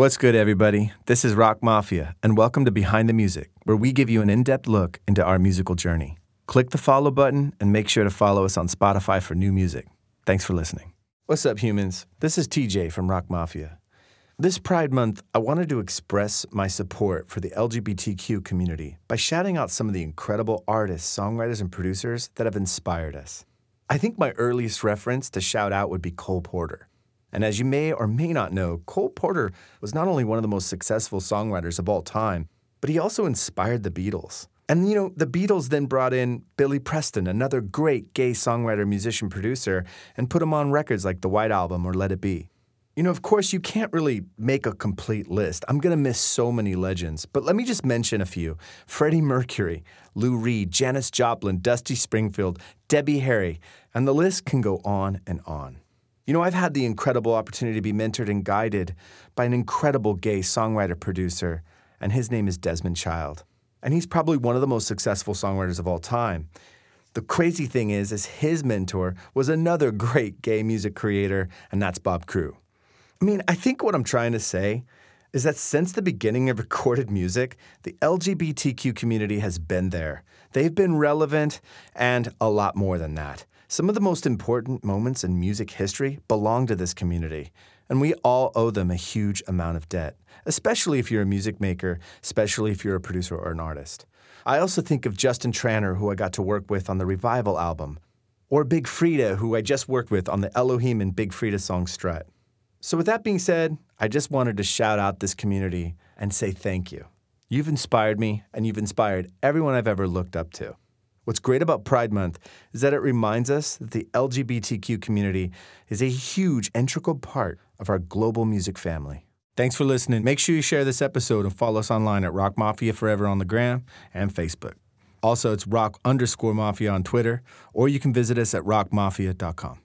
What's good, everybody? This is Rock Mafia, and welcome to Behind the Music, where we give you an in depth look into our musical journey. Click the follow button and make sure to follow us on Spotify for new music. Thanks for listening. What's up, humans? This is TJ from Rock Mafia. This Pride Month, I wanted to express my support for the LGBTQ community by shouting out some of the incredible artists, songwriters, and producers that have inspired us. I think my earliest reference to shout out would be Cole Porter. And as you may or may not know, Cole Porter was not only one of the most successful songwriters of all time, but he also inspired the Beatles. And you know, the Beatles then brought in Billy Preston, another great gay songwriter, musician, producer, and put him on records like the White Album or Let It Be. You know, of course, you can't really make a complete list. I'm going to miss so many legends, but let me just mention a few Freddie Mercury, Lou Reed, Janis Joplin, Dusty Springfield, Debbie Harry, and the list can go on and on. You know, I've had the incredible opportunity to be mentored and guided by an incredible gay songwriter producer, and his name is Desmond Child. And he's probably one of the most successful songwriters of all time. The crazy thing is, is his mentor was another great gay music creator, and that's Bob Crewe. I mean, I think what I'm trying to say is that since the beginning of recorded music, the LGBTQ community has been there. They've been relevant and a lot more than that. Some of the most important moments in music history belong to this community, and we all owe them a huge amount of debt, especially if you're a music maker, especially if you're a producer or an artist. I also think of Justin Tranter, who I got to work with on the Revival album, or Big Freedia, who I just worked with on the Elohim and Big Freedia song Strut. So, with that being said, I just wanted to shout out this community and say thank you. You've inspired me, and you've inspired everyone I've ever looked up to. What's great about Pride Month is that it reminds us that the LGBTQ community is a huge, integral part of our global music family. Thanks for listening. Make sure you share this episode and follow us online at Rock Mafia Forever on the gram and Facebook. Also, it's rock underscore mafia on Twitter, or you can visit us at rockmafia.com.